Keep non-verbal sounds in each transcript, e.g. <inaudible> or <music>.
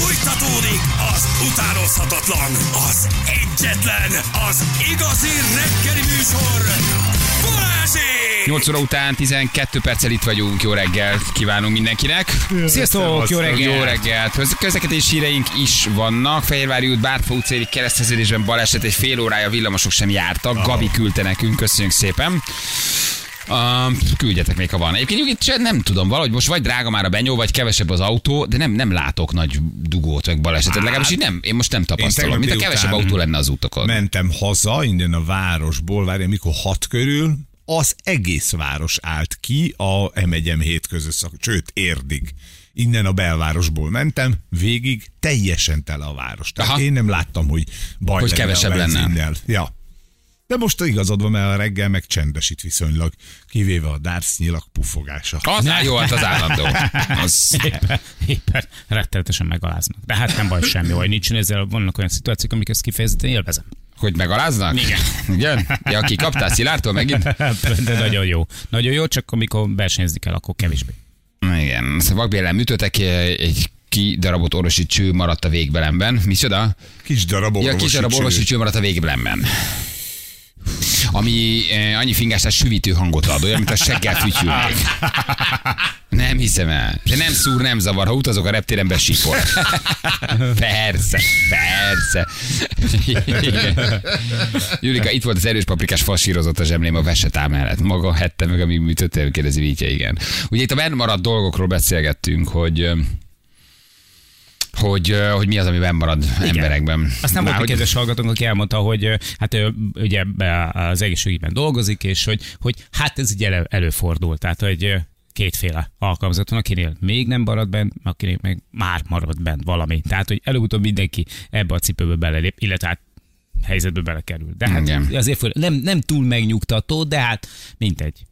Fújtatódik az utánozhatatlan, az egyetlen, az igazi reggeli műsor, Balázsék! 8 óra után 12 perccel itt vagyunk. Jó reggelt kívánunk mindenkinek. Sziasztok, jó reggelt! Jó reggelt! Köz- Közlekedési híreink is vannak. Fehérvári út, Bártfa utcai kereszteződésben baleset, egy fél órája villamosok sem jártak. Gabi küldte nekünk, köszönjük szépen. Küldjetek még, ha van. Egyébként nyugi, se nem tudom, valahogy most vagy drága már a benyó, vagy kevesebb az autó, de nem, nem látok nagy dugót, vagy balesetet. Legalábbis így nem, én most nem tapasztalom. Mint a kevesebb autó lenne az utakon. Mentem haza, innen a városból, várj, mikor hat körül, az egész város állt ki a M1 7 között, szak- sőt, érdig. Innen a belvárosból mentem, végig teljesen tele a város. Tehát Aha. én nem láttam, hogy baj Hogy lenne kevesebb lenne. Ja. De most igazad van, mert a reggel meg csendesít viszonylag, kivéve a dárcnyilak pufogása. Az á, jó, hát az állandó. <laughs> Az, Éppen, éppen rettenetesen megaláznak. De hát nem baj, semmi baj nincs, ezzel vannak olyan szituációk, amik ezt kifejezetten élvezem. hogy megaláznak? Igen. <laughs> Igen? Ja, kikaptál Szilártól megint? <laughs> De nagyon jó. Nagyon jó, csak amikor versenyezni kell, akkor kevésbé. Igen. Szóval vakbélem ütöttek, egy kidarabott orvosi cső maradt a végbelemben. Micsoda? Kis darab Ja, orvosi kis darab cső. orvosi cső maradt a végbelemben. Ami eh, annyi fingásás süvítő hangot ad, olyan, mint a seggel fütyülnék. Nem hiszem el. De nem szúr, nem zavar. Ha utazok a reptéren, besípol. Persze, persze. Julika, itt volt az erős paprikás fasírozott a zsemlém a vesetá mellett. Maga hette meg, amíg műtöttél, kérdezi Vítja, igen. Ugye itt a benn maradt dolgokról beszélgettünk, hogy hogy, hogy mi az, ami marad emberekben. Aztán Már volt egy hogy- kedves hallgatónk, aki elmondta, hogy hát ő ugye az egészségügyben dolgozik, és hogy, hogy hát ez így elő, előfordul. Tehát, hogy kétféle alkalmazat van, akinél még nem marad bent, akinél meg már marad bent valami. Tehát, hogy előbb-utóbb mindenki ebbe a cipőbe belelép, illetve hát helyzetbe belekerül. De hát Igen. azért föl, nem, nem túl megnyugtató, de hát mindegy.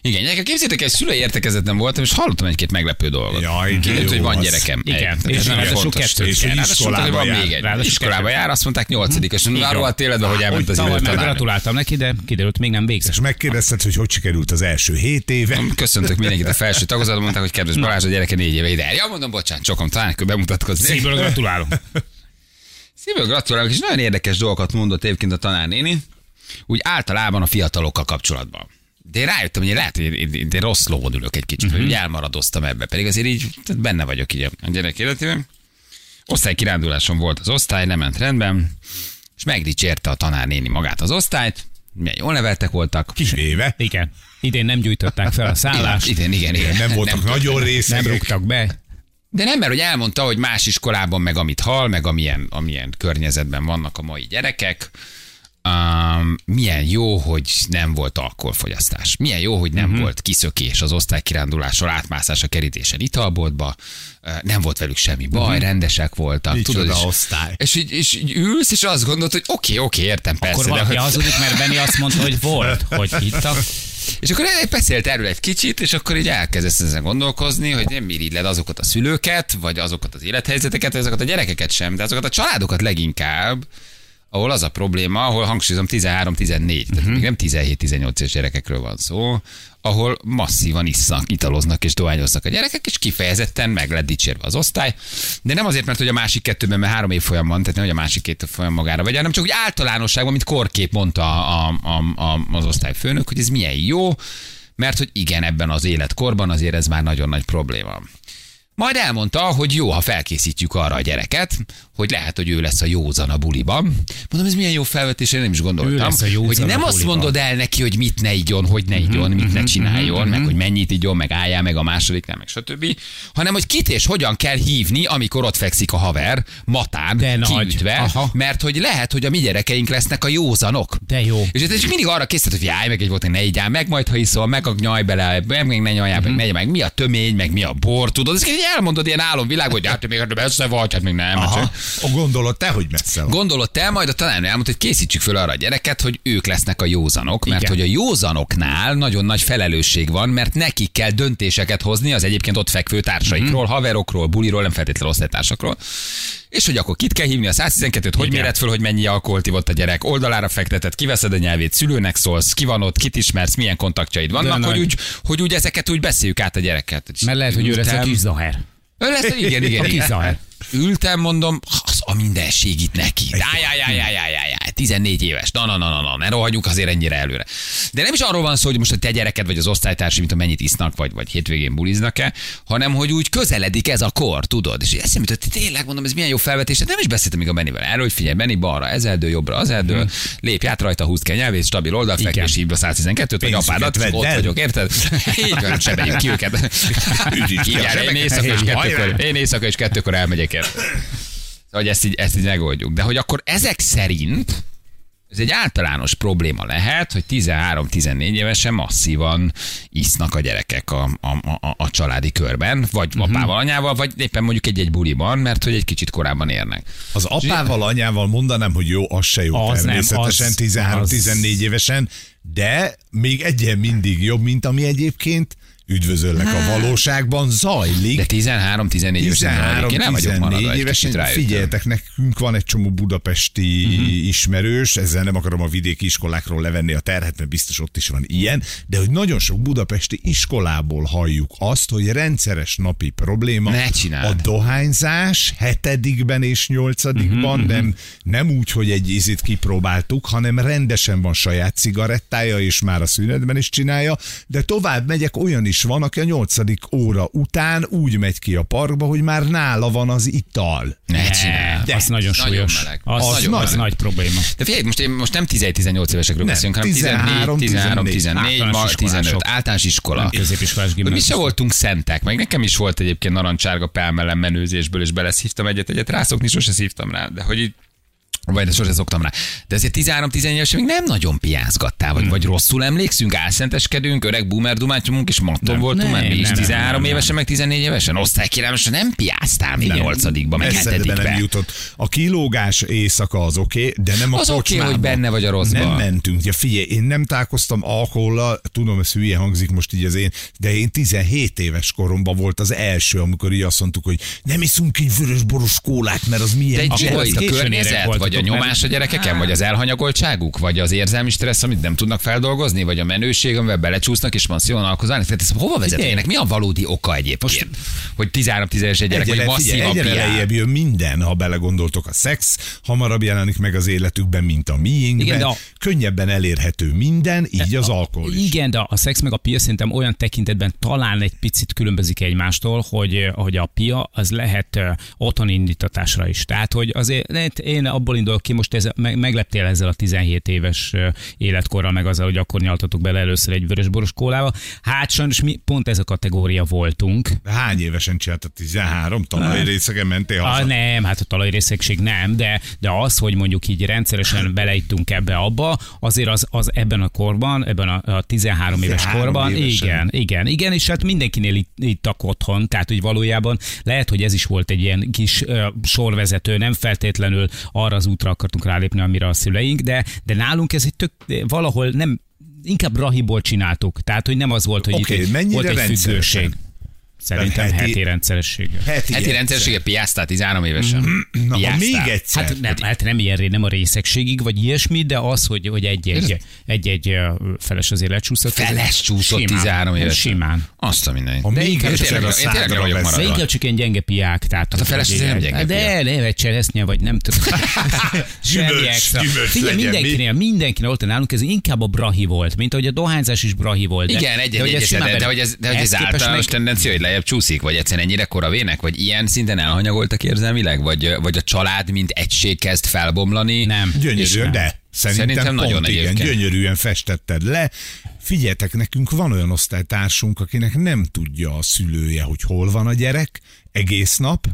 Igen, gyerekek, képzétek el, szülői értekezetem voltam, és hallottam egy-két meglepő dolgot. Jaj, de Kiderült, hogy van az. gyerekem. Igen, Egy- és ráadásul kettő. És mondták, hogy van iskolába még jár. egy. Iskolába jár, azt mondták nyolcadik, és arról a téledben, hogy elment az időt már tanár. gratuláltam neki, de kiderült, még nem végzett. És megkérdezted, hogy hogy sikerült az első hét éve. Köszöntök mindenkit a felső tagozatban, mondták, hogy kedves Balázs, a gyereke négy éve ide. Ja, mondom, bocsánat, csokom, talán akkor bemutatkozni. Szívből gratulálom. Szívből gratulálok, és nagyon érdekes dolgokat mondott egyébként a tanárnéni, úgy általában a fiatalokkal kapcsolatban. De én rájöttem, hogy én lehet, hogy én, én, én rossz lovon ülök egy kicsit, uh-huh. hogy elmaradoztam ebbe, pedig azért így benne vagyok így a gyerek életében. Osztálykiránduláson volt az osztály, nem ment rendben, és megdicsérte a tanárnéni magát az osztályt, milyen jól neveltek voltak. Kivéve. Igen. Idén nem gyújtották fel a szállást, Igen, igen, igen. Nem voltak nagyon nem részegek. rúgtak be. De nem, mert hogy elmondta, hogy más iskolában meg amit hall, meg amilyen, amilyen környezetben vannak a mai gyerekek, um, milyen jó, hogy nem volt alkoholfogyasztás. Milyen jó, hogy nem uh-huh. volt kiszökés az osztálykirándulásról, átmászás a kerítésen italboltba, nem volt velük semmi baj, uh-huh. rendesek voltak. Micsoda és- osztály. És így, és így ülsz, és azt gondolod, hogy oké, okay, oké, okay, értem, persze. Akkor de valaki hogy- hazudik, mert Benni azt mondta, hogy volt, hogy hittak. és akkor beszélt erről egy kicsit, és akkor így elkezdesz ezen gondolkozni, hogy nem irigyled azokat a szülőket, vagy azokat az élethelyzeteket, azokat a gyerekeket sem, de azokat a családokat leginkább, ahol az a probléma, ahol hangsúlyozom 13-14, tehát Mhm. még nem 17-18 éves gyerekekről van szó, ahol masszívan isznak, italoznak és dohányoznak a gyerekek, és kifejezetten meg lett dicsérve az osztály. De nem azért, mert hogy a másik kettőben, mert három év folyam van, tehát nem, hogy a másik két folyam magára vagy, hanem csak úgy általánosságban, mint korkép mondta a, a, a, az osztályfőnök, hogy ez milyen jó, mert hogy igen, ebben az életkorban azért ez már nagyon nagy probléma. Majd elmondta, hogy jó, ha felkészítjük arra a gyereket, hogy lehet, hogy ő lesz a józan a buliban. Mondom, ez milyen jó felvetés, én nem is gondoltam. Ő lesz a józan hogy a nem azt buliban. mondod el neki, hogy mit ne igyon, hogy ne igyon, mit ne csináljon, meg hogy mennyit igyon, meg álljál meg a másodiknál, meg stb. Hanem, hogy kit és hogyan kell hívni, amikor ott fekszik a haver, matán, De kiütve, Aha. mert hogy lehet, hogy a mi gyerekeink lesznek a józanok. De jó. És ez mindig arra készített, hogy járj meg egy volt, ne igyál meg, majd ha iszol, meg a nyaj bele, meg, meg ne nyaljál, meg, megy, meg mi a tömény, meg mi a bor, tudod. Ezt így elmondod ilyen álomvilágban, hogy hát még hát messze vagy, hát még nem. hát Aha. csak- gondolod te, hogy messze van. Gondolod te, majd a tanárnő elmondta, hogy készítsük föl arra a gyereket, hogy ők lesznek a józanok, mert Igen. hogy a józanoknál nagyon nagy felelősség van, mert nekik kell döntéseket hozni az egyébként ott fekvő társaikról, Mhm. haverokról, buliról, nem feltétlenül osztálytársakról. És hogy akkor kit kell hívni a 112-t, hogy Igen. méred föl, hogy mennyi alkoholt ivott a gyerek, oldalára fekteted, kiveszed a nyelvét, szülőnek szólsz, ki van ott, kit ismersz, milyen kontaktjaid vannak, nagy. hogy úgy, hogy úgy ezeket úgy beszéljük át a gyereket. Mert lehet, hogy ő lesz a kis zaher. Lesz, igen, igen, A igen. kizavar. Ültem, mondom, az a mindenség itt neki. Ájjájájájájájá, 14 éves. Na, na, na, na, na, ne rohagyunk azért ennyire előre. De nem is arról van szó, hogy most a te gyereked vagy az osztálytársi, mint a mennyit isznak, vagy, vagy hétvégén buliznak-e, hanem hogy úgy közeledik ez a kor, tudod? És eszembe jutott, tényleg mondom, ez milyen jó felvetés. Hát Nem is beszéltem még a Bennivel erről, hogy figyelj, Benni balra ezeldő, jobbra az eldő, lépj át rajta, húzd ki a nyelvét, stabil oldalfekvés, hívd a 112-t, vagy apádat, ott el. vagyok, érted? Így van, sebeljük ki őket. Éjszaka én éjszaka és kettőkor elmegyek el. Hogy ezt így, ezt így megoldjuk. De hogy akkor ezek szerint ez egy általános probléma lehet, hogy 13-14 évesen masszívan isznak a gyerekek a, a, a, a családi körben, vagy Mhm. apával, anyával, vagy éppen mondjuk egy-egy buliban, mert hogy egy kicsit korábban érnek. Az apával, anyával mondanám, hogy jó, az se jó Az nem, természetesen az- 13-14 évesen, de még egyen mindig jobb, mint ami egyébként üdvözöllek a valóságban zajlik. De 13-14 évesen. Én nem vagyok maradva, 13-14 egy évesen figyeljetek, nekünk van egy csomó budapesti Mhm. uh-huh. ismerős, ezzel nem akarom a vidéki iskolákról levenni a terhet, mert biztos ott is van ilyen, de hogy nagyon sok budapesti iskolából halljuk azt, hogy rendszeres napi probléma Ne csináld. a dohányzás hetedikben és nyolcadikban, Mhm, nem, nem úgy, hogy egy ízit kipróbáltuk, hanem rendesen van saját cigarettája, és már a szünetben is csinálja, de tovább megyek, olyan is van, aki a nyolcadik óra után úgy megy ki a parkba, hogy már nála van az ital. Ne. De, az nagyon Nagyon súlyos. meleg. Az, Az nagyon az meleg. nagy probléma. De figyelj, most, én most nem 11-18 évesekről beszélünk, hanem 13, 14, 13, 14, Általános ma iskolások. 15, általános iskola. Középiskolás Hogy mi se gimnázium. voltunk szentek, meg nekem is volt egyébként narancsárga pálmellem menőzésből, és beleszívtam egyet, egyet rászokni, sose szívtam rá, de hogy így vagy sose szoktam rá. De azért 13-14 évesen még nem nagyon piázgattál, vagy, vagy rosszul emlékszünk, álszenteskedünk, öreg boomer dumátyomunk, és matton voltunk, Nem, mert mi is nem, nem, 13 nem, nem. évesen, meg 14 évesen. Osztálykirályosan nem piáztál még 8 meg Eszedbe nem 7 jutott. A kilógás éjszaka az oké, okay, de nem a Az oké, kocsmába. hogy benne vagy a rosszban. Nem mentünk. Ja, figyelj, én nem találkoztam alkohollal, tudom, ez hülye hangzik most így az én, de én 17 éves koromban volt az első, amikor így azt mondtuk, hogy nem iszunk így vörös boros kólát, mert az milyen De egy a környezet, érek vagy a nyomás a gyerekeken, vagy az elhanyagoltságuk, vagy az érzelmi stressz, amit nem tudnak feldolgozni, vagy a menőség, amivel belecsúsznak és masszívan alkozálni. Tehát ez hova vezetnének? Mi a valódi oka egyébként? Hogy 13-10 éves egy gyerek, vagy masszívan lejjebb jön minden, ha belegondoltok. A szex hamarabb jelenik meg az életükben, mint a miénkben. Igen, de a- Könnyebben elérhető minden, így az alkohol is. Igen, de a szex meg a pia szerintem olyan tekintetben talán egy picit különbözik egymástól, hogy, hogy a pia az lehet ö, otthoni indítatásra is. Tehát, hogy azért én abból indulok ki, most ez, meg, megleptél ezzel a 17 éves életkorral, meg azzal, hogy akkor nyaltatok bele először egy vörös boros kólába. Hát sajnos mi pont ez a kategória voltunk. Hány évesen csináltad? 13? Talajrészegen mentél haza? Ah, nem, hát a talajrészegség nem, de, de az, hogy mondjuk így rendszeresen <laughs> beleittunk ebbe abba, azért az, az ebben a korban, ebben a, a 13 éves 13 korban, évesen. igen, igen, igen, és hát mindenkinél itt, ittak otthon, tehát hogy valójában lehet, hogy ez is volt egy ilyen kis ö, sorvezető, nem feltétlenül arra az útra akartunk rálépni, amire a szüleink, de, de nálunk ez egy tök, valahol nem, inkább rahiból csináltuk, tehát hogy nem az volt, hogy Oké, itt mennyire volt egy függőség. Szerintem heti- heti rendszerességgel. Heti, Heti egyszer. rendszersége piáztál 13 évesen. Na, ha Piáztál. még egyszer. Hát nem, hát nem ilyen ré- nem a részegségig, vagy ilyesmi, de az, hogy, hogy egy-egy, egy-egy feles azért lecsúszott. az- Feles csúszott simán, 13 évesen. Simán. Azt a mindenit. Ha még inkább egyszer a. De maradva. inkább csak ilyen gyenge piák. Tehát, Hát a feles azért nem gyenge De nem egy cseresznye, vagy nem tudom. <laughs> Gyümölcs, gyümölcs mindenkinél, mindenkinél ott nálunk ez inkább a brahi volt, mint ahogy a dohányzás is brahi volt. De, Igen, egy, de egy, hogy ez egy, de, de, de általános tendencia, hogy lejjebb csúszik, vagy egyszerűen ennyire kora vének, vagy ilyen szinten elhanyagoltak érzelmileg, vagy, vagy a család, mint egység kezd felbomlani. Nem. Gyönyörű, És nem. de szerintem, Szerintem pont nagyon igen, egyébként. gyönyörűen festetted le. Figyeljetek, nekünk van olyan osztálytársunk, akinek nem tudja a szülője, hogy hol van a gyerek egész nap,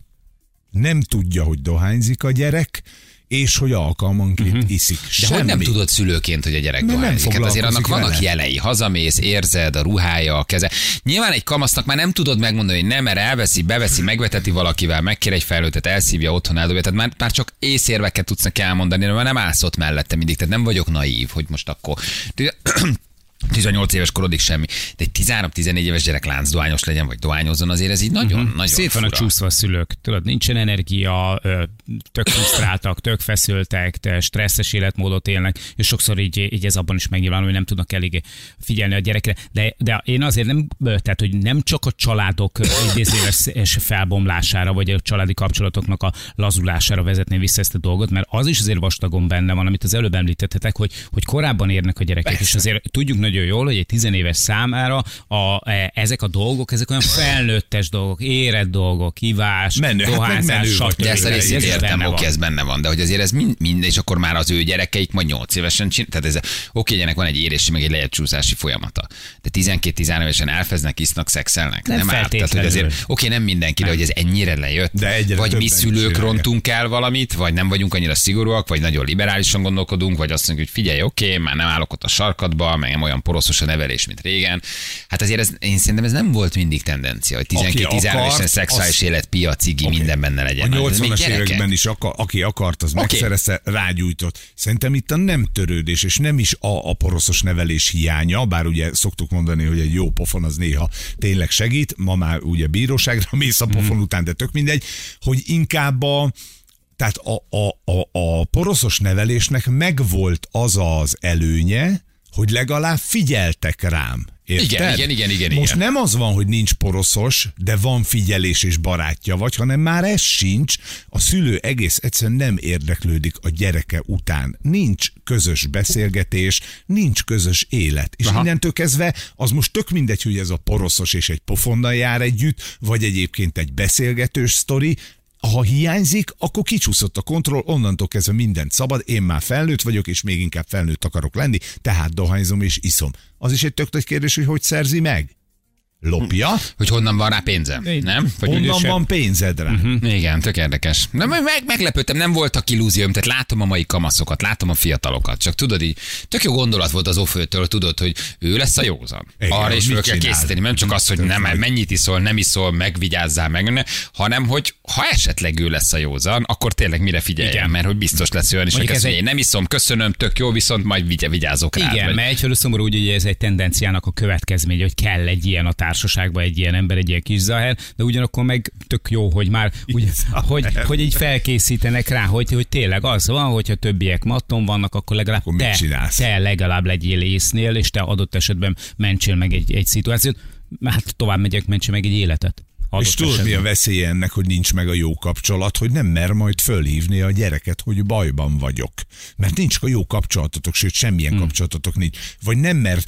nem tudja, hogy dohányzik a gyerek, és hogy alkalmanként uh-huh. iszik. De hogy nem tudod szülőként, hogy a gyerek dohányzik? Hát azért annak vannak vele. jelei. Hazamész, érzed, a ruhája, a keze. Nyilván egy kamasznak már nem tudod megmondani, hogy nem, mert elveszi, beveszi, megveteti valakivel, megkér egy felnőttet, elszívja, otthon eldobja. Tehát már, már csak észérveket tudsz neki elmondani, mert nem állsz ott mellette mindig. Tehát nem vagyok naív, hogy most akkor <clears throat> 18 éves korodig semmi. De egy 13-14 éves gyerek láncdohányos legyen, vagy dohányozzon, azért ez így nagyon, Mhm. nagyon Szét vannak csúszva a szülők. Tudod, nincsen energia, tök frusztráltak, tök feszültek, te stresszes életmódot élnek, és sokszor így, így ez abban is megnyilvánul, hogy nem tudnak elég figyelni a gyerekre. De, de én azért nem, tehát hogy nem csak a családok idézéves felbomlására, vagy a családi kapcsolatoknak a lazulására vezetném vissza ezt a dolgot, mert az is azért vastagon benne van, amit az előbb említettetek, hogy, hogy korábban érnek a gyerekek, Persze. és azért tudjuk nagyon jól, hogy egy tizenéves számára a, e, ezek a dolgok, ezek olyan felnőttes dolgok, érett dolgok, hívás, Menő, hát dohányzás, menő vagy. stb. De ezt a részét értem, oké, ez benne van, de hogy azért ez mind, mind és akkor már az ő gyerekeik majd 8 évesen csinál, tehát ez, oké, ennek van egy érési, meg egy lejjebb folyamata. De 12-13 évesen elfeznek, isznak, szexelnek. Nem árt. Tehát, hogy azért, oké, nem mindenki, de hogy ez ennyire lejött. De egyre vagy mi szülők rontunk el valamit, vagy nem vagyunk annyira szigorúak, vagy nagyon liberálisan gondolkodunk, vagy azt mondjuk, hogy figyelj, oké, már nem állok ott a sarkadba, meg nem olyan poroszos a nevelés, mint régen. Hát azért ez, én szerintem ez nem volt mindig tendencia, hogy Aki 12-13 évesen akart, szexuális az- élet, piacigi, Oké. minden benne A legyen. Hát még 80-as gyerekek. években is, akar, aki akart, az okay. megszerezte, rágyújtott. Szerintem itt a nem törődés, és nem is a, a poroszos nevelés hiánya, bár ugye szoktuk mondani, hogy egy jó pofon az néha tényleg segít, ma már ugye bíróságra <laughs> mész a pofon mm. után, de tök mindegy, hogy inkább a, tehát a, a, a, a poroszos nevelésnek megvolt az az előnye, hogy legalább figyeltek rám. Érted? Igen, igen, igen, igen, Most igen. nem az van, hogy nincs poroszos, de van figyelés és barátja vagy, hanem már ez sincs. A szülő egész egyszerűen nem érdeklődik a gyereke után. Nincs közös beszélgetés, nincs közös élet. És Aha. innentől kezdve az most tök mindegy, hogy ez a poroszos és egy pofonnal jár együtt, vagy egyébként egy beszélgetős sztori, ha hiányzik, akkor kicsúszott a kontroll, onnantól kezdve mindent szabad, én már felnőtt vagyok, és még inkább felnőtt akarok lenni, tehát dohányzom és iszom. Az is egy tök nagy kérdés, hogy hogy szerzi meg? Lopja? Hogy honnan van rá pénzem, nem? Vagy Honnan ügyesebb? van pénzed rá? Uh-huh. Igen, tök érdekes. Nem, meg, meglepődtem, nem voltak illúzióim, tehát látom a mai kamaszokat, látom a fiatalokat, csak tudod így, tök jó gondolat volt az ofőtől, tudod, hogy ő lesz a józan. Igen, Arra is föl kell készíteni, nem csak az, hogy nem, mennyit iszol, nem iszol, megvigyázzál meg, ne, hanem hogy ha esetleg ő lesz a józan, akkor tényleg mire figyeljen, Igen. mert hogy biztos lesz olyan is, hogy Mondjuk ez mondja, én nem iszom, köszönöm, tök jó, viszont majd vigyázok rá. Igen, mert egyfelől szomorú, úgy, hogy ez egy tendenciának a következmény, hogy kell egy ilyen a társaságban, egy ilyen ember, egy ilyen kis zaher, de ugyanakkor meg tök jó, hogy már úgy, hogy, hogy így felkészítenek rá, hogy, hogy tényleg az van, hogyha többiek matton vannak, akkor legalább Akkor te, te legalább legyél észnél, és te adott esetben mentsél meg egy, egy szituációt. Hát tovább megyek, mentsél meg egy életet. Adott És tudod, mi esetben. a veszélye ennek, hogy nincs meg a jó kapcsolat, hogy nem mer majd fölhívni a gyereket, hogy bajban vagyok. Mert nincs a jó kapcsolatotok, sőt, semmilyen hmm. kapcsolatotok nincs. Vagy nem mer,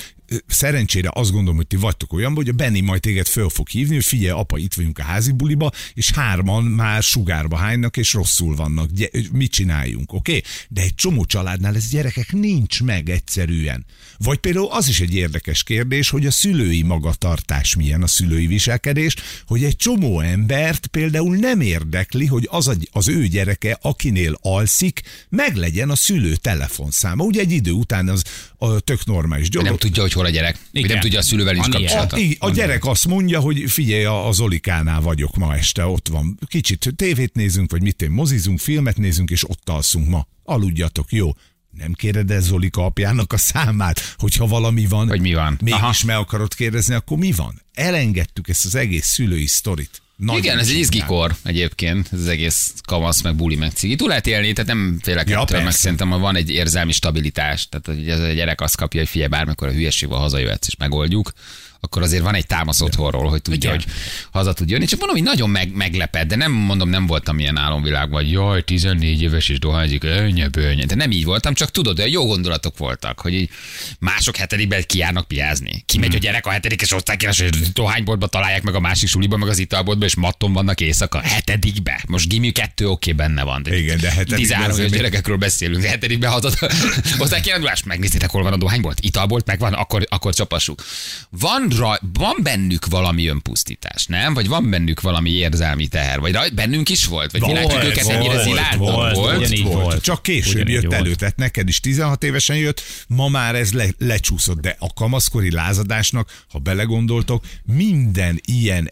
szerencsére azt gondolom, hogy ti vagytok olyan, hogy a Benni majd téged föl fog hívni, hogy figyelj, apa, itt vagyunk a házi buliba, és hárman már sugárba hánynak, és rosszul vannak. Gy- mit csináljunk, oké? Okay? De egy csomó családnál ez gyerekek nincs meg egyszerűen. Vagy például az is egy érdekes kérdés, hogy a szülői magatartás milyen, a szülői viselkedés, hogy egy csomó embert például nem érdekli, hogy az, a, az ő gyereke, akinél alszik, meglegyen a szülő telefonszáma. Ugye egy idő után az a tök normális dolog. nem tudja, hogy hol a gyerek. Vagy Igen. nem tudja a szülővel nincs ilyen. kapcsolata. A, a gyerek azt mondja, hogy figyelj, a- az Olikánál vagyok ma este, ott van. Kicsit tévét nézünk, vagy mit én, mozizunk, filmet nézünk, és ott alszunk ma. Aludjatok, jó. Nem kéred el Zolika apjának a számát, hogyha valami van. Hogy mi van. Mégis Aha. meg akarod kérdezni, akkor mi van? Elengedtük ezt az egész szülői sztorit. Nagyon Igen, ez egy izgikor egyébként, ez az egész kamasz, meg buli, meg cigi. Túl lehet élni, tehát nem félek Ja, ettől, meg szerintem van egy érzelmi stabilitás. Tehát, hogy ez a gyerek azt kapja, hogy figyelj, bármikor a hülyeségvel hazajöhetsz és megoldjuk, akkor azért van egy támasz otthonról, hogy tudja, Igen. hogy haza tud jönni. Csak mondom, hogy nagyon meg, meglepett, de nem mondom, nem voltam ilyen álomvilágban, hogy jaj, 14 éves és dohányzik, önnye, bőnye. De nem így voltam, csak tudod, de jó gondolatok voltak, hogy így mások hetedikben kijárnak piázni. Kimegy Hmm. a gyerek a osztálykírás, és dohányboltba találják meg a másik suliba, meg az italboltba, és matton vannak éjszaka. Hetedikbe. Most gimi kettő oké benne van. De Igen, de hetedikben 13 azért éves gyerekekről beszélünk. Hetedikben hazad. <laughs> Osztálykirándulást megnéztétek, hol van a dohánybolt? Italbolt megvan, akkor, akkor csapassuk. Van, raj, van bennük valami önpusztítás, nem? Vagy van bennük valami érzelmi teher? Vagy raj, bennünk is volt? Vagy világítjuk őket ennyire zilárdan? volt, volt? ugyanígy volt. Csak később Ugyanígy jött volt. elő, tehát neked is 16 évesen jött, ma már ez le, lecsúszott, de a kamaszkori lázadásnak, ha belegondoltok, minden ilyen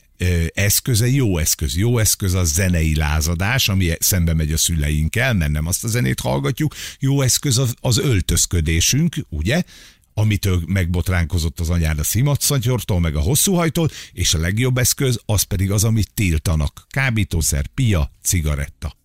eszköze jó eszköz. Jó eszköz a zenei lázadás, ami szembe megy a szüleinkkel, mert nem azt a zenét hallgatjuk. Jó eszköz az öltözködésünk, ugye? Amitől megbotránkozott az anyád a szimatszantyortól, meg a hosszúhajtól, és a legjobb eszköz az pedig az, amit tiltanak. Kábítószer, pia, cigaretta.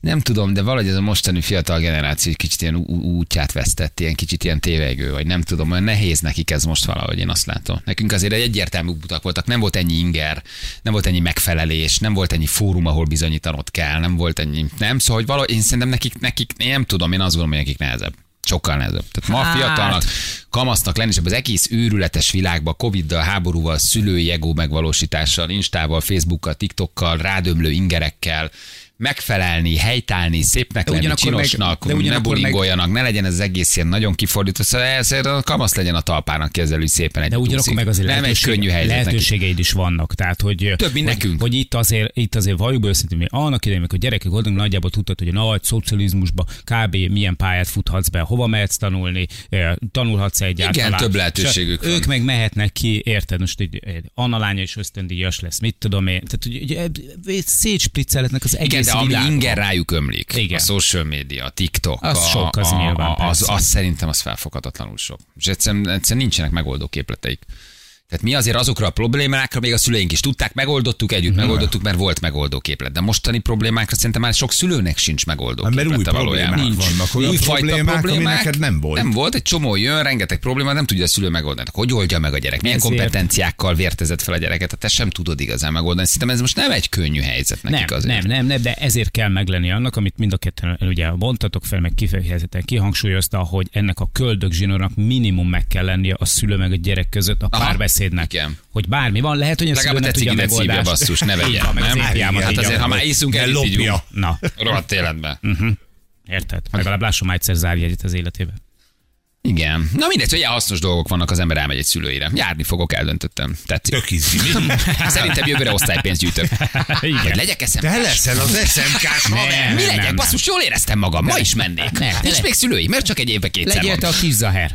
Nem tudom, de valahogy ez a mostani fiatal generáció egy kicsit ilyen útját vesztett, ilyen kicsit ilyen tévegő, vagy nem tudom, olyan nehéz nekik ez most valahogy, én azt látom. Nekünk azért egy egyértelmű utak voltak, nem volt ennyi inger, nem volt ennyi megfelelés, nem volt ennyi fórum, ahol bizonyítanod kell, nem volt ennyi, nem, szóval hogy valahogy én szerintem nekik, nekik, én nem tudom, én azt gondolom, hogy nekik nehezebb. Sokkal nehezebb. Tehát ma Hát. fiatalnak, kamasznak lenni, és az egész őrületes világban, Covid-dal, háborúval, szülői ego megvalósítással, Instával, Facebookkal, TikTokkal, rádömlő ingerekkel, megfelelni, helytállni, szépnek De lenni, ugyanakkor meg- csinosnak, de ne ugyanakkor meg- bulingoljanak, ne legyen ez az egész ilyen nagyon kifordítva, szóval ezért a kamasz legyen a talpának kezelő szépen egy De ugyanakkor túszik. meg azért Nem egy könnyű helyzet neki. lehetőségeid is vannak. Tehát, hogy, Több, mint hogy, nekünk. Hogy itt azért, itt azért valljuk őszintén, hogy annak idején, amikor gyerekek voltunk, nagyjából tudtad, hogy a nagy szocializmusba kb. milyen pályát futhatsz be, hova mehetsz tanulni, eh, tanulhatsz egyáltalán. több És lehetőségük van. Ők meg mehetnek ki, érted, most egy, egy Anna lánya is ösztöndíjas lesz, mit tudom én. Tehát, hogy ugye, szétspriccelhetnek az egész Igen, de ami inger rájuk ömlik, Igen. a social media, a TikTok, Az a, sok, az a, nyilván, a, az, persze. az, szerintem az felfoghatatlanul sok. És egyszerűen, egyszerűen nincsenek megoldó képleteik. Tehát mi azért azokra a problémákra még a szüleink is tudták, megoldottuk együtt, megoldottuk, mert volt megoldó képlet. De mostani problémákra szerintem már sok szülőnek sincs megoldó Hát mert új problémák valójában. vannak, olyan Újfajta problémák, ami neked nem volt. Nem volt, egy csomó jön, rengeteg probléma, nem tudja a szülő megoldani. Hogy oldja meg a gyerek? Milyen Ezért- kompetenciákkal vértezett fel a gyereket? Tehát te sem tudod igazán megoldani. Szerintem ez most nem egy könnyű helyzet nekik Nem, azért. nem, nem, nem, de ezért kell meglenni annak, amit mind a ketten ugye mondtatok fel, meg kifejezetten kihangsúlyozta, hogy ennek a köldök zsinórnak minimum meg kell lennie a szülő meg a gyerek között a Aha, párbeszédnek. igen. Hogy bármi van, lehet, hogy a Legalább szülő a nem tudja a tetszik szívja, megoldást. basszus, ne Így vegyen, van, nem? az étjámat Hát azért, ha már iszunk együtt, lopja. Na, Rohadt életben. érted? Legalább lásson már egyszer zárjegyet az életébe. Igen. Na mindegy, hogy hasznos dolgok vannak, az ember elmegy egy szülőire. Járni fogok, eldöntöttem. Tetszik. Tök izgi, mi? <laughs> Szerintem jövőre osztálypénzt gyűjtök. Igen. legyek eszem. Te leszel az SMK-s haver. Mi legyek? Basszus, jól éreztem magam. Ma is mennék. Nem, Nincs még szülői, mert csak egy évbe kétszer Legyél te a kis zaher.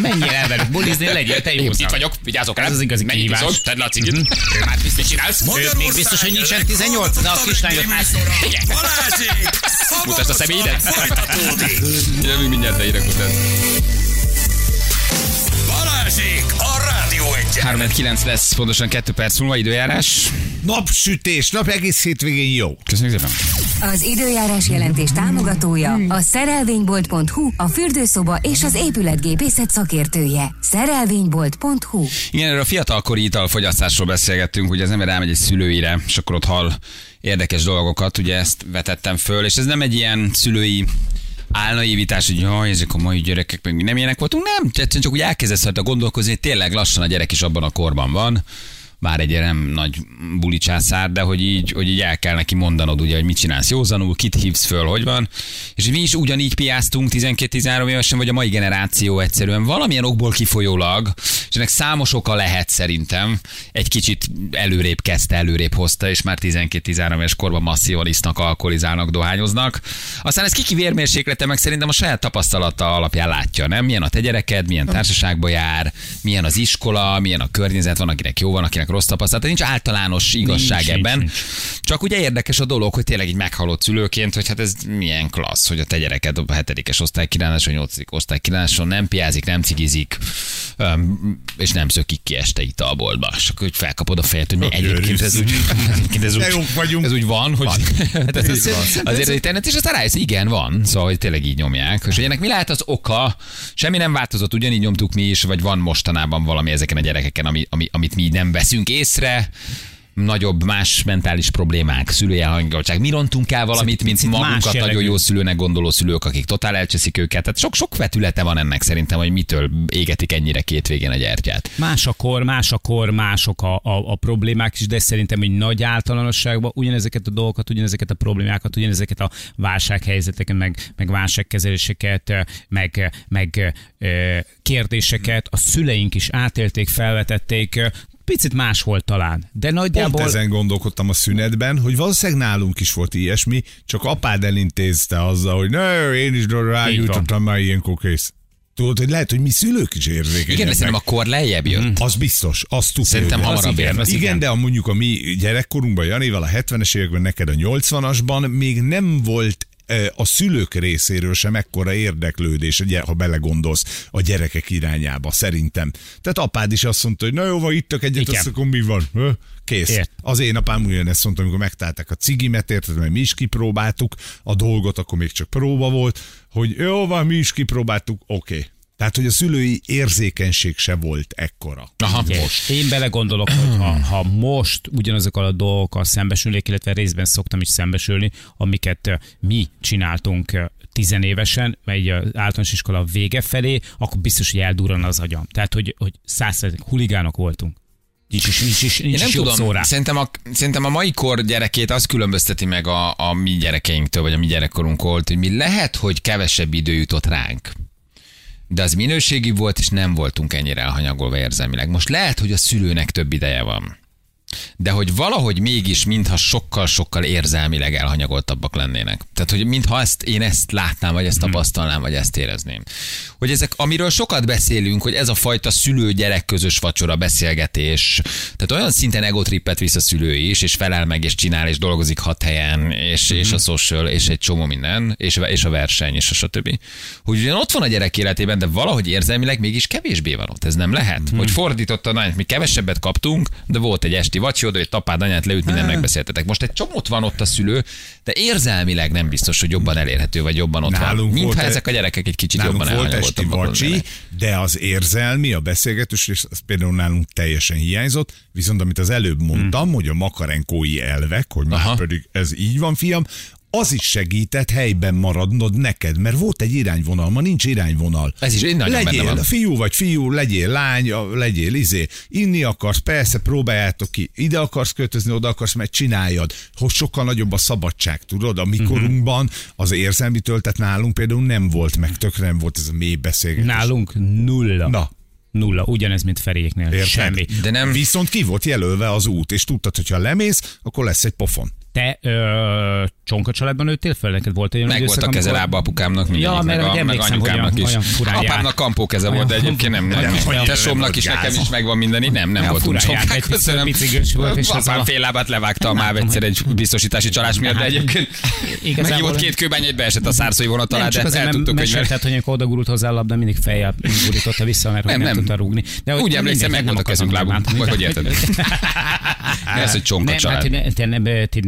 Menjél el velük bulizni, legyél te jó itt vagyok, vigyázok rá. Ez az igazi kihívás. Tedd le a cigit. Már biztos csinálsz. Még biztos, hogy nincsen 18, de a. Balázsék! Mutasd a személyedet. Jövünk mindjárt a hírek után. 39 lesz, pontosan 2 perc múlva időjárás. Napsütés, nap egész hétvégén jó. Köszönjük szépen. Az időjárás jelentés támogatója a szerelvénybolt.hu, a fürdőszoba és az épületgépészet szakértője. Szerelvénybolt.hu Igen, erről a fiatalkori italfogyasztásról beszélgettünk, hogy az ember elmegy egy szülőire, és akkor ott hall érdekes dolgokat, ugye ezt vetettem föl, és ez nem egy ilyen szülői álnaivítás, hogy jaj, ezek a mai gyerekek mi nem ilyenek voltunk, nem, egyszerűen csak úgy elkezdesz rajta gondolkozni, hogy tényleg lassan a gyerek is abban a korban van, már egy nem nagy buli császár, de hogy így, hogy így el kell neki mondanod, ugye, hogy mit csinálsz józanul, kit hívsz föl, hogy van. És mi is ugyanígy piáztunk 12-13 évesen, vagy a mai generáció egyszerűen valamilyen okból kifolyólag, és ennek számos oka lehet szerintem, egy kicsit előrébb kezdte, előrébb hozta, és már 12-13 éves korban masszívan isznak, alkoholizálnak, dohányoznak. Aztán ez kiki vérmérséklete meg szerintem a saját tapasztalata alapján látja, nem? Milyen a te gyereked, milyen társaságba jár, milyen az iskola, milyen a környezet, van akinek jó, van akinek rossz tapasztalata, nincs általános igazság Nincs, ebben. nincs, Csak ugye érdekes a dolog, hogy tényleg így meghalott szülőként, hogy hát ez milyen klassz, hogy a te gyereked a hetedikes osztálykirándáson, nyolcadik osztálykirándáson nem piázik, nem cigizik, és nem szökik ki este itt a boltba. És akkor hogy felkapod a fejet, hogy mi egyébként ez úgy, <laughs> egyébként ez úgy, ez úgy van, hogy <laughs> hát ez, Ez azért internet, és aztán rájössz, igen, van, szóval hogy tényleg így nyomják. És hogy ennek mi lehet az oka? Semmi nem változott, ugyanígy nyomtuk mi is, vagy van mostanában valami ezeken a gyerekeken, ami, ami, amit mi nem veszünk észre nagyobb, más mentális problémák, szülői elhangoltság. Mi rontunk el valamit, mint magunkat nagyon jó szülőnek gondoló szülők, akik totál elcseszik őket. Tehát sok-sok vetülete van ennek szerintem, hogy mitől égetik ennyire két végén a gyertyát. Más a kor, más a kor, mások a, a, a problémák is, de szerintem egy nagy általánosságban ugyanezeket a dolgokat, ugyanezeket a problémákat, ugyanezeket a válsághelyzeteket, meg, meg válságkezeléseket, meg, meg kérdéseket a szüleink is átélték, felvetették, picit máshol talán, de Pont nagyjából... ezen gondolkodtam a szünetben, hogy valószínűleg nálunk is volt ilyesmi, csak apád elintézte azzal, hogy ne, én is rájutottam már ilyenkor kész. Tudod, hogy lehet, hogy mi szülők is érzékenyebbek. Igen, de szerintem a kor lejjebb jött. Az biztos, azt tudja. Szerintem hamarabb az igen, ér. az igen, de a mondjuk a mi gyerekkorunkban, Janival a 70-es években, neked a 80-asban még nem volt a szülők részéről sem ekkora érdeklődés, ugye, ha belegondolsz a gyerekek irányába, szerintem. Tehát apád is azt mondta, hogy na jó, van, ittak egyet, Igen. azt akkor mi van? Kész. Ért. Az én apám ugyanezt mondta, amikor megtalálták a cigimet, érted, mert mi is kipróbáltuk a dolgot, akkor még csak próba volt, hogy jó van, mi is kipróbáltuk, oké. Okay. Tehát, hogy a szülői érzékenység se volt ekkora. Aha. Most. Én belegondolok, hogy ha, ha most ugyanazokkal a dolgokkal szembesülnék, illetve részben szoktam is szembesülni, amiket mi csináltunk tizenévesen, egy általános iskola vége felé, akkor biztos, hogy eldurran az agyam. Tehát, hogy, hogy százszerzek huligánok voltunk. Nincs is, nincs is, nincs Én nem is tudom, szerintem a, szerintem a mai kor gyerekét az különbözteti meg a, a mi gyerekeinktől, vagy a mi gyerekkorunktól, hogy mi lehet, hogy kevesebb idő jutott ránk. De az minőségi volt, és nem voltunk ennyire elhanyagolva érzelmileg. Most lehet, hogy a szülőnek több ideje van. De hogy valahogy mégis, mintha sokkal-sokkal érzelmileg elhanyagoltabbak lennének. Tehát, hogy mintha ezt, én ezt látnám, vagy ezt tapasztalnám, vagy ezt érezném. Hogy ezek, amiről sokat beszélünk, hogy ez a fajta szülő-gyerek közös vacsora, beszélgetés, tehát olyan szinten egotrippet visz a szülő is, és felel meg, és csinál, és dolgozik hat helyen, és, és a social, és egy csomó minden, és, és a verseny, és a stb. Hogy ugyan ott van a gyerek életében, de valahogy érzelmileg mégis kevésbé van ott. Ez nem lehet. Hogy fordította a mi kevesebbet kaptunk, de volt egy esti vacsi, oda, hogy apád, anyát leült, minden megbeszéltetek. Most egy csomót van ott a szülő, de érzelmileg nem biztos, hogy jobban elérhető, vagy jobban ott Nálunk van. Mintha ezek a gyerekek egy kicsit jobban volt esti elhanyagoltabbak vacsi, de az érzelmi, a beszélgetés, és az például nálunk teljesen hiányzott, viszont amit az előbb mondtam, hmm. hogy a makarenkói elvek, hogy már Aha. pedig ez így van, fiam, az is segített helyben maradnod neked, mert volt egy irányvonal, ma nincs irányvonal. Ez is én nagyon benne Legyél van. fiú vagy fiú, legyél lány, legyél izé, inni akarsz, persze, próbáljátok ki, ide akarsz költözni, oda akarsz, mert csináljad, hogy sokkal nagyobb a szabadság, tudod, a mikorunkban az érzelmi töltet nálunk például nem volt, meg tökre nem volt ez a mély beszélgetés. Nálunk nulla. Na. Nulla, ugyanez, mint Feréknél. Érted? Semmi. De nem- Viszont ki volt jelölve az út, és tudtad, hogy ha lemész, akkor lesz egy pofon. Te ö, csonka családban nőttél fel? Neked volt egy olyan Meg volt a keze amikor- lába apukámnak, mindegyik, Ja, mert meg, a, meg anyukámnak olyan- is. olyan. Apámnak kampó keze volt, de Olyan- egyébként nem. nem. olyan- Tesómnak is olyan nekem is megvan minden, így nem, nem Olyan voltunk és az Apám fél lábát levágta a máv egyszer egy biztosítási csalás miatt, de Hát, egyébként megívott két kőbány, egybe esett a szárszói vonat alá, Nem, de el nem tudtuk, hogy meséltet, hogy amikor odagurult hozzá a labda, mindig fejjel gurította vissza, mert nem, Nem, nem, nem. tudta rúgni. De Úgy emlékszem, meg nem volt a kezünk, lábunk, vagy hogy érted? <laughs> Az, hogy csonka nem, család? Hát, hogy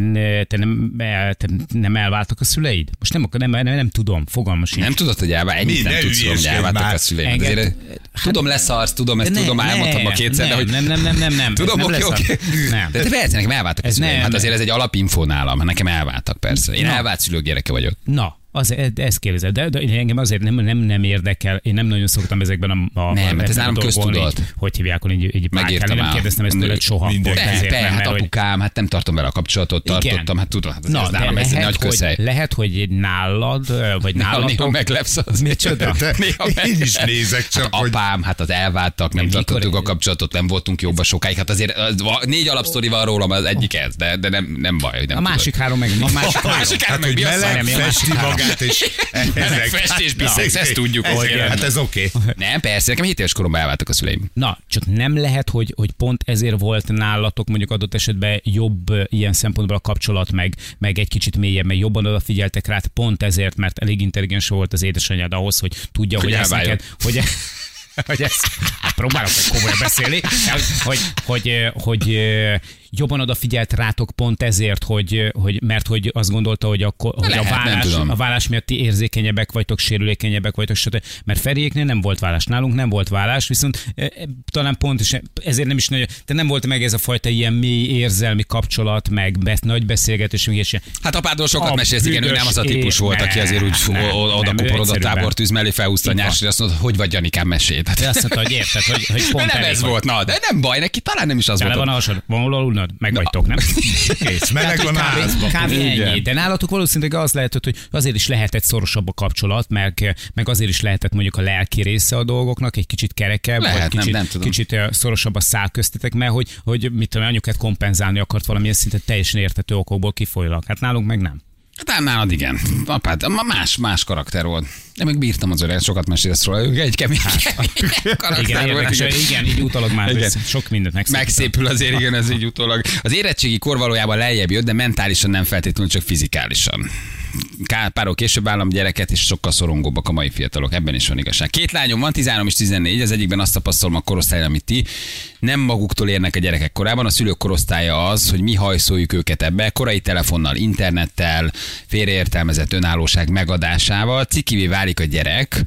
te, nem, te, te, nem, elváltak a szüleid? Most nem, nem, nem, nem tudom, fogalma sincs. Nem tudod, hogy elvál, ennyit Mi, nem ne tudsz, hogy elváltak a szüleim. Enged- Azért, Tudom, leszarsz, tudom, ezt De tudom, ne- elmondtam a kétszer, de hogy nem, nem, nem, nem, nem. Tudom, oké, oké. Nem. De te persze, nekem elváltak a szüleim. nem. Hát azért ez egy alapinfó nálam, nekem elváltak persze. Én elvált szülők gyereke vagyok. Na, az, ezt kérdezed, de, de engem azért nem, nem, nem érdekel, én nem nagyon szoktam ezekben a, a Nem, mert ez ebben a nálam így- Hogy hívják, hogy így, így Megírtam párkálni, nem kérdeztem ezt tőled soha. Minden- pont ezért, mert hát hogy- apukám, hát nem tartom vele a kapcsolatot, Igen. tartottam, hát tudod, hát ez, Na, ez nálam ez egy lehet, nagy hogy, közhely. lehet, hogy nálad, vagy Néha, néha meglepsz az. Micsoda? <laughs> Néha én is nézek csak, hát hogy- apám, hát az elváltak, nem tartottuk a kapcsolatot, nem voltunk jobban sokáig. Hát azért négy alapsztori van rólam, az egyik ez, de, de nem, nem baj, hogy nem A másik három meg... A másik A másik három meg hogy magát, és ezek. festés, biszex, ezt tudjuk. oké. Hát ez oké. Nem, persze, nekem 7 éves koromban elváltak a szüleim. Na, csak nem lehet, hogy, hogy pont ezért volt nálatok mondjuk adott esetben jobb ilyen szempontból a kapcsolat, meg, meg egy kicsit mélyebb, meg jobban odafigyeltek rá, pont ezért, mert elég intelligens volt az édesanyád ahhoz, hogy tudja, Hogy hogy, ez neked, hogy, <laughs> hogy ez, hát próbálok hogy komolyan beszélni, hogy, hogy, hogy, hogy jobban odafigyelt rátok pont ezért, hogy, hogy mert hogy azt gondolta, hogy, akkor, hogy Lehet, a, vállás, a vállás miatt ti érzékenyebbek vagytok, sérülékenyebbek vagytok, stb. Mert Feriéknél nem volt vállás, nálunk nem volt vállás, viszont e, e, talán pont is, ezért nem is nagyon, te nem volt meg ez a fajta ilyen mély érzelmi kapcsolat, meg be, nagy beszélgetés, és ilyen. Hát apádról sokat A mesélsz, igen, ő nem az a típus é- volt, aki azért úgy oda kuporodott egyszerűbben. tábortűz mellé, felhúzta a és azt mondta, hogy vagy Janikám mesét. De azt mondta, hogy érted, hogy, hogy <laughs> de pont nem ez volt, na, de nem baj, neki talán nem is az volt. van a van hol Meg vagytok, nem? <laughs> Kész, meleg van a házban. Kb. Ennyi. De nálatok valószínűleg az lehetett, hogy azért is lehetett szorosabb a kapcsolat, meg, meg azért is lehetett mondjuk a lelki része a dolgoknak, egy kicsit kerekebb, Lehet, vagy nem- kicsit, nem tudom. kicsit szorosabb a szál köztetek, mert hogy, hogy mit tudom, anyukát kompenzálni akart valamilyen szinten teljesen értető okokból kifolyólag. Hát nálunk meg nem. Hát nálad igen. Apád, más, más karakter volt. Nem, meg bírtam az öreg, sokat mesélsz róla. Ő egy kemény, kemény karakter Igen, volt, érdekes, igen. igen, így utólag már Igen. sok mindent megszépít. Megszépül azért, igen, ez így utólag. Az érettségi kor valójában lejjebb jött, de mentálisan nem feltétlenül, csak fizikálisan. Pár óra később állam gyereket, és sokkal szorongóbbak a mai fiatalok. Ebben is van igazság. Két lányom van, 13 és 14, az egyikben azt tapasztalom a korosztályon, amit ti. Nem maguktól érnek a gyerekek korában, a szülők korosztálya az, hogy mi hajszoljuk őket ebbe, korai telefonnal, internettel, félreértelmezett önállóság megadásával. Cikivé válik a gyerek,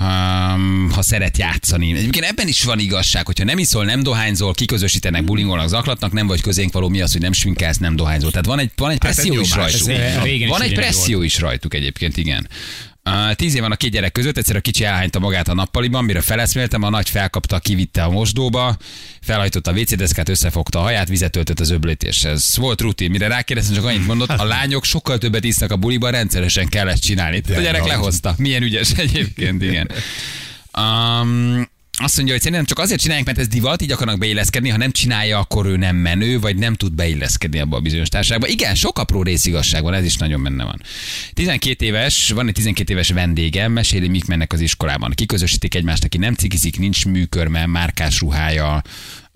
um, ha szeret játszani. Egyébként ebben is van igazság, hogyha nem iszol, nem dohányzol, kiközösítenek, bulingolnak, zaklatnak, nem vagy közénk való, mi az, hogy nem sminkelsz, nem dohányzol. Tehát van egy, van egy Hát presszió is is Van egy presszió is rajtuk egyébként, igen. Uh, tíz év van a két gyerek között, egyszer a kicsi elhányta magát a nappaliban, mire feleszméltem, a nagy felkapta, kivitte a mosdóba, felhajtotta a WC deszkát, összefogta a haját, vizet öltött az öblítéshez. Volt rutin, mire rákérdeztem, csak annyit mondott, a lányok sokkal többet isznak a buliban, rendszeresen kell ezt csinálni. A gyerek lehozta. Milyen ügyes egyébként, igen. Um, azt mondja, hogy szerintem csak azért csinálják, mert ez divat, így akarnak beilleszkedni, ha nem csinálja, akkor ő nem menő, vagy nem tud beilleszkedni abba a bizonyos társaságba. Igen, sok apró részigazság van, ez is nagyon benne van. 12 éves, van egy 12 éves vendégem, meséli, mik mennek az iskolában. Kiközösítik egymást, aki nem cikizik, nincs műkörme, márkás ruhája,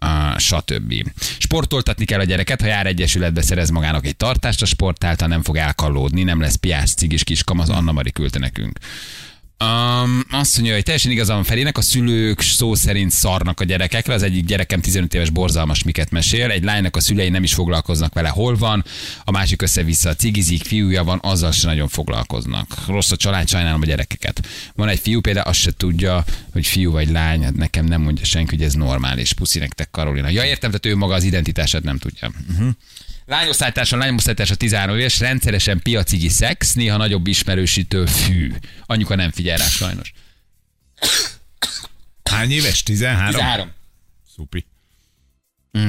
Uh, stb. Sportoltatni kell a gyereket, ha jár egyesületbe, szerez magának egy tartást a sport által, nem fog elkallódni, nem lesz piás, cigis kiskam, az Anna Mari küldte nekünk. Um, azt mondja, hogy teljesen igazam van Ferének, a szülők szó szerint szarnak a gyerekekre. Az egyik gyerekem 15 éves borzalmas miket mesél. Egy lánynak a szülei nem is foglalkoznak vele, hol van. A másik össze-vissza cigizik, fiúja van, azzal se nagyon foglalkoznak. Rossz a család, sajnálom a gyerekeket. Van egy fiú például, azt se tudja, hogy fiú vagy lány, hát nekem nem mondja senki, hogy ez normális. Puszi nektek, Karolina. Ja, értem, tehát ő maga az identitását nem tudja. Uh-huh. Lányosztálytársa, lányosztálytársa 13 éves, rendszeresen piacigi szex, néha nagyobb ismerősítő fű. Anyuka nem figyel rá sajnos. Hány éves? 13? 13. Szupi.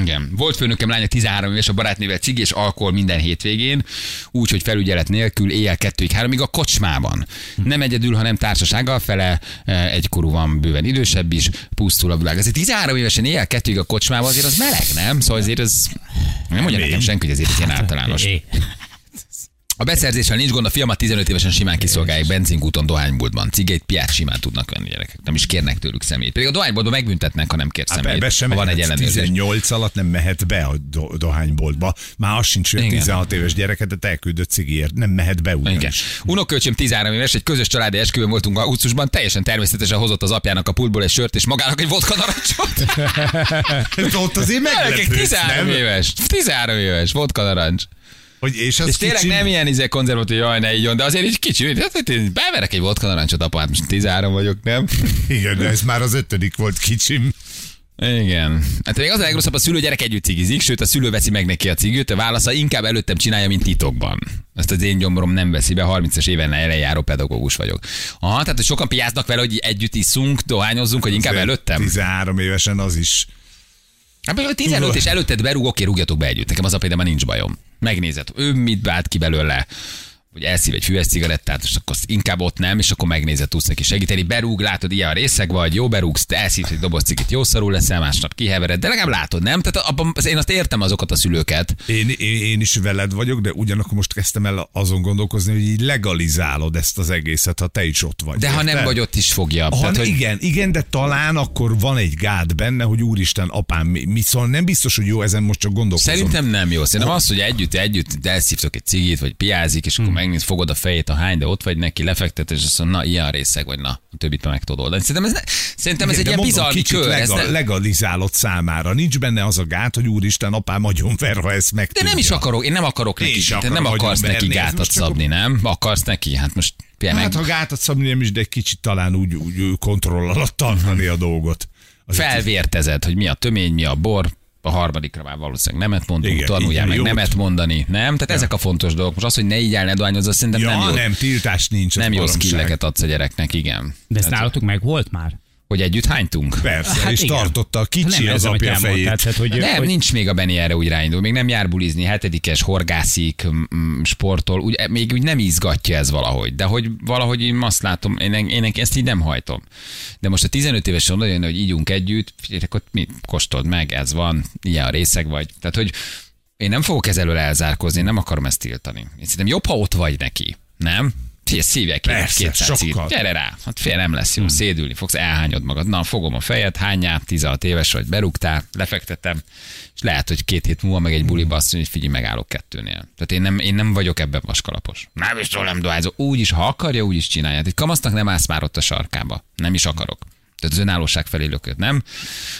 Igen. Volt főnökem lánya 13 éves, a barátnével cigi és alkohol minden hétvégén, úgy, hogy felügyelet nélkül éjjel kettőig, háromig a kocsmában. Nem egyedül, hanem társasággal, fele eh, egykorú van, bőven idősebb is, pusztul a világ. Azért 13 évesen éjjel kettőig a kocsmában azért az meleg, nem? Szóval azért ez nem mondja nekem senki, hogy ezért ez ilyen általános. A beszerzéssel nincs gond, a fiamat 15 évesen simán kiszolgálják benzinkúton, dohányboltban. Cigét, piát simán tudnak venni gyerekek. Nem is kérnek tőlük szemét. Pedig a dohányboltban megbüntetnek, ha nem kér Hát szemét. sem ha van egy ellenőrzés. 18 alatt nem mehet be a do- dohányboltba. Már az sincs, hogy Igen. 16 éves gyereket elküldött cigiért. Nem mehet be Igen. ugyanis. Unokölcsém 13 éves, egy közös családi esküvőn voltunk augusztusban, teljesen természetesen hozott az apjának a pultból egy sört és magának egy vodka narancsot. <laughs> Ott azért meglepődsz, 13 nem? éves. 13 éves, vodka narancs. Hogy, és az És tényleg kicsi- nem ilyen izé konzervatív, jaj, ne így de azért így kicsi. Hát, hogy én beverek egy vodka narancsot, apa, hát most 13 vagyok, nem? <laughs> Igen, de ez már az ötödik volt kicsim. Igen. Hát még az a legrosszabb, a szülő gyerek együtt cigizik, sőt a szülő veszi meg neki a cigit, a válasza inkább előttem csinálja, mint titokban. Ezt az én gyomrom nem veszi be, 30-as éven elejáró pedagógus vagyok. Aha, tehát hogy sokan piáznak vele, hogy együtt iszunk, dohányozzunk, hogy inkább előttem. 13 évesen az is. Hát például 15 és előtted berúg, oké, rúgjatok be együtt. Nekem az a például nincs bajom. Megnézed, ő mit vált ki belőle, hogy elszív egy füves cigarettát, és akkor inkább ott nem, és akkor megnézed, tudsz neki segíteni. Berúg, látod, ilyen a részeg vagy, jó berúgsz, te elszívsz egy doboz cigit, jó szarul leszel, másnap kihevered, de legalább látod, nem? Tehát abban, én azt értem azokat a szülőket. Én, én, én is veled vagyok, de ugyanakkor most kezdtem el azon gondolkozni, hogy így legalizálod ezt az egészet, ha te is ott vagy. De ha nem vagy ott is fogja. Ha, Tehát, hogy igen, igen, de talán akkor van egy gát benne, hogy úristen, apám, mi, mi szóval nem biztos, hogy jó, ezen most csak gondolkozom. Szerintem nem jó. Szerintem az, hogy együtt, együtt elszívtok egy cigit, vagy piázik, és akkor megnéz, fogod a fejét a hány, de ott vagy neki, lefektet, és azt mondja, na, ilyen részeg vagy, na, a többit meg tudod oldani. Szerintem ez, ne, szerintem ez Igen, egy ilyen kicsit kör. Ez Legal, ne, legalizálod számára. Nincs benne az a gát, hogy úristen, apám agyon ver, ha ezt meg de nem is akarok, én nem akarok Én neki, te nem akarsz neki ez gátat szabni, nem? Akarsz neki? Hát most például Hát meg ha gátat szabni nem is, de egy kicsit talán úgy, úgy kontroll alatt tartani a dolgot. Az felvértezed, hogy mi a tömény, mi a bor, a harmadikra már valószínűleg nemet mondunk, Igen, tanuljál meg jót. nemet mondani, nem? Tehát ezek a fontos dolgok. Most az, hogy ne így el, ne dohányozz, szerintem Ja, nem jó. nem, tiltás nincs. nem jó skilleket adsz a gyereknek, igen. De ezt Tehát, nálatok meg volt már? Hogy együtt hánytunk? Persze, Hát és igen. tartotta a kicsi nem az hogy apja fejét. tehát, hogy, Nem, hogy, nincs még a Benny erre úgy ráindul. Még nem jár bulizni, hetedikes, horgászik, sportol, úgy, még úgy nem izgatja ez valahogy. De hogy valahogy én azt látom, én, én ezt így nem hajtom. De most a 15 évesen oda jön, hogy ígyunk együtt, figyeljetek, ott mit kóstold meg, ez van, ilyen a részeg vagy. Tehát, hogy én nem fogok ez elől elzárkozni, én nem akarom ezt tiltani. Én szerintem jobb, ha ott vagy neki. Nem? Figyelj, szívják ki Persze, 200 cigit. sokkal. Gyere rá, hát fél nem lesz jó, szédülni fogsz, elhányod magad. Na, fogom a fejed, hányá, 16 éves vagy, berúgtál, lefektetem, és lehet, hogy két hét múlva meg egy buliba azt mondja, hogy figyelj, megállok kettőnél. Tehát én nem, én nem vagyok ebben vaskalapos. Nem is nem dohányzó. Úgy is, ha akarja, úgy is csinálja. Egy kamasznak nem állsz már ott a sarkába. Nem is akarok. Tehát az önállóság felé lököd, nem?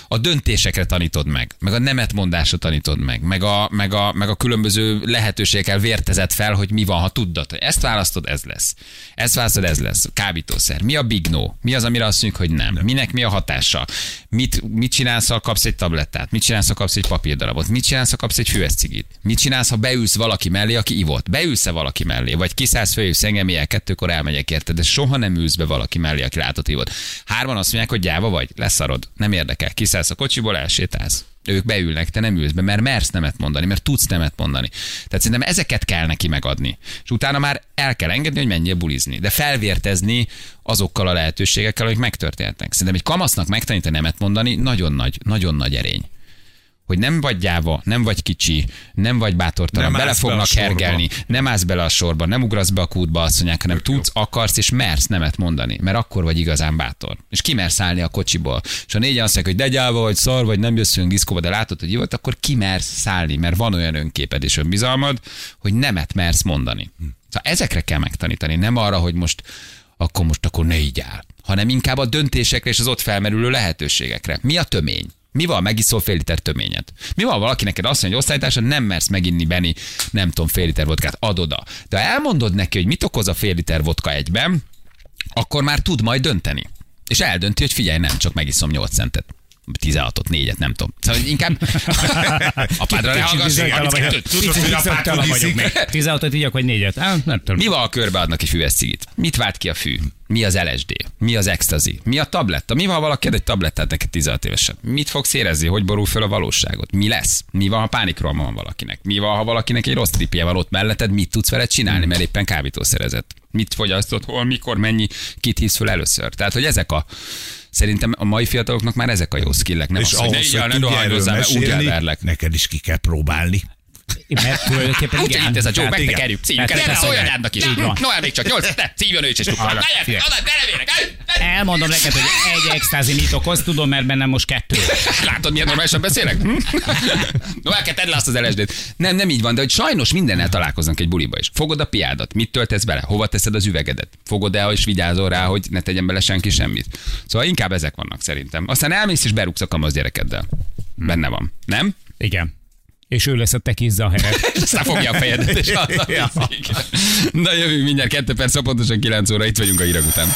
A döntésekre tanítod meg, meg a nemetmondásra tanítod meg, meg a, meg a, meg a különböző lehetőségekkel vértezed fel, hogy mi van, ha tudod, hogy ezt választod, ez lesz. Ezt választod, ez lesz. Kábítószer. Mi a big no? Mi az, amire azt mondjuk, hogy nem? nem. Minek mi a hatása? Mit, mit csinálsz, ha kapsz egy tablettát? Mit csinálsz, ha kapsz egy papírdarabot? Mit csinálsz, ha kapsz egy fűeszcigit? Mit csinálsz, ha beülsz valaki mellé, aki ivott? Beülsz-e valaki mellé? Vagy kiszállsz följössz engem, ilyen kettőkor elmegyek érted, de soha nem ülsz be valaki mellé, aki látott ivott. Hárman azt mondják, hogy gyáva vagy, leszarod, nem érdekel, kiszállsz a kocsiból, elsétálsz. Ők beülnek, te nem ülsz be, mert mersz nemet mondani, mert tudsz nemet mondani. Tehát szerintem ezeket kell neki megadni. És utána már el kell engedni, hogy menjél bulizni. De felvértezni azokkal a lehetőségekkel, amik megtörténhetnek. Szerintem egy kamasznak megtanítani nemet mondani nagyon nagy, nagyon nagy erény hogy nem vagy gyáva, nem vagy kicsi, nem vagy bátortalan, Nem bele be fognak sorba. hergelni, nem állsz bele a sorba, nem ugrasz be a kútba, azt mondják, hanem tudsz, akarsz és mersz nemet mondani, mert akkor vagy igazán bátor. És kimersz állni a kocsiból. És ha négyen azt mondják, hogy de gyáva vagy, szar vagy, nem jössz diszkóba, de látod, hogy volt, akkor kimersz szállni, mert van olyan önképed és önbizalmad, hogy nemet mersz mondani. Szóval ezekre kell megtanítani, nem arra, hogy most akkor most akkor ne így áll, hanem inkább a döntésekre és az ott felmerülő lehetőségekre. Mi a tömény? Mi van, megiszol fél liter töményet? Mi van, valaki neked azt mondja, hogy osztálytársa, nem mersz meginni Benni, nem tudom, fél liter vodkát, ad oda. De ha elmondod neki, hogy mit okoz a fél liter vodka egyben, akkor már tud majd dönteni. És eldönti, hogy figyelj, nem, csak megiszom 8 centet. 16-ot, 4-et, nem tudom. Szóval inkább <laughs> apádra ne hallgass, bizonytalan vagyok. 32-t. Tudod, hogy apád hogy vagyok még. 16-ot így, vagy négyet. Á, nem tudom. Mi van, ha körbeadnak egy füves cigit? Mit vált ki a fű? Mi az LSD? Mi az ecstasy? Mi a tabletta? Mi van, ha valaki egy tablettát neked 16 évesen? Mit fogsz érezni? Hogy borul föl a valóságot? Mi lesz? Mi van, ha pánikrohama van valakinek? Mi van, ha valakinek egy rossz tripje van ott melletted? Mit tudsz vele csinálni, mert éppen kábítószerezett? Mit fogyasztott? Hol, mikor, mennyi? Kit hívsz föl először? Tehát, hogy ezek a Szerintem a mai fiataloknak már ezek a jó skillek, nem És az, hogy ahhoz, így, hogy ne tudj erről dohányozzál, mert úgy elverlek. neked is ki kell próbálni. Mert tulajdonképpen Úgy itt ez a Joe, megtekerjük, szívjuk el, igen. szólj anyádnak is. Noel még csak nyolc, te, szívjon ő is, és levérek, Elmondom neked, hogy egy extázi mit okoz, tudom, mert bennem most kettő. Látod, milyen normálisan beszélek? Hm? no, el kell tedd le azt az LSD-t. Nem, nem így van, de hogy sajnos mindennel találkoznak egy buliba is. Fogod a piádat, mit töltesz bele, hova teszed az üvegedet? Fogod el, és vigyázol rá, hogy ne tegyen bele senki semmit. Szóval inkább ezek vannak szerintem. Aztán elmész és berúgsz a kamasz gyerekeddel. Benne van. Nem? Igen. És ő lesz a tekizza a helyet. <laughs> És aztán fogja a fejedet, és <laughs> Ja. Na jövünk mindjárt 2 perc, pontosan 9 óra, itt vagyunk a hírek után.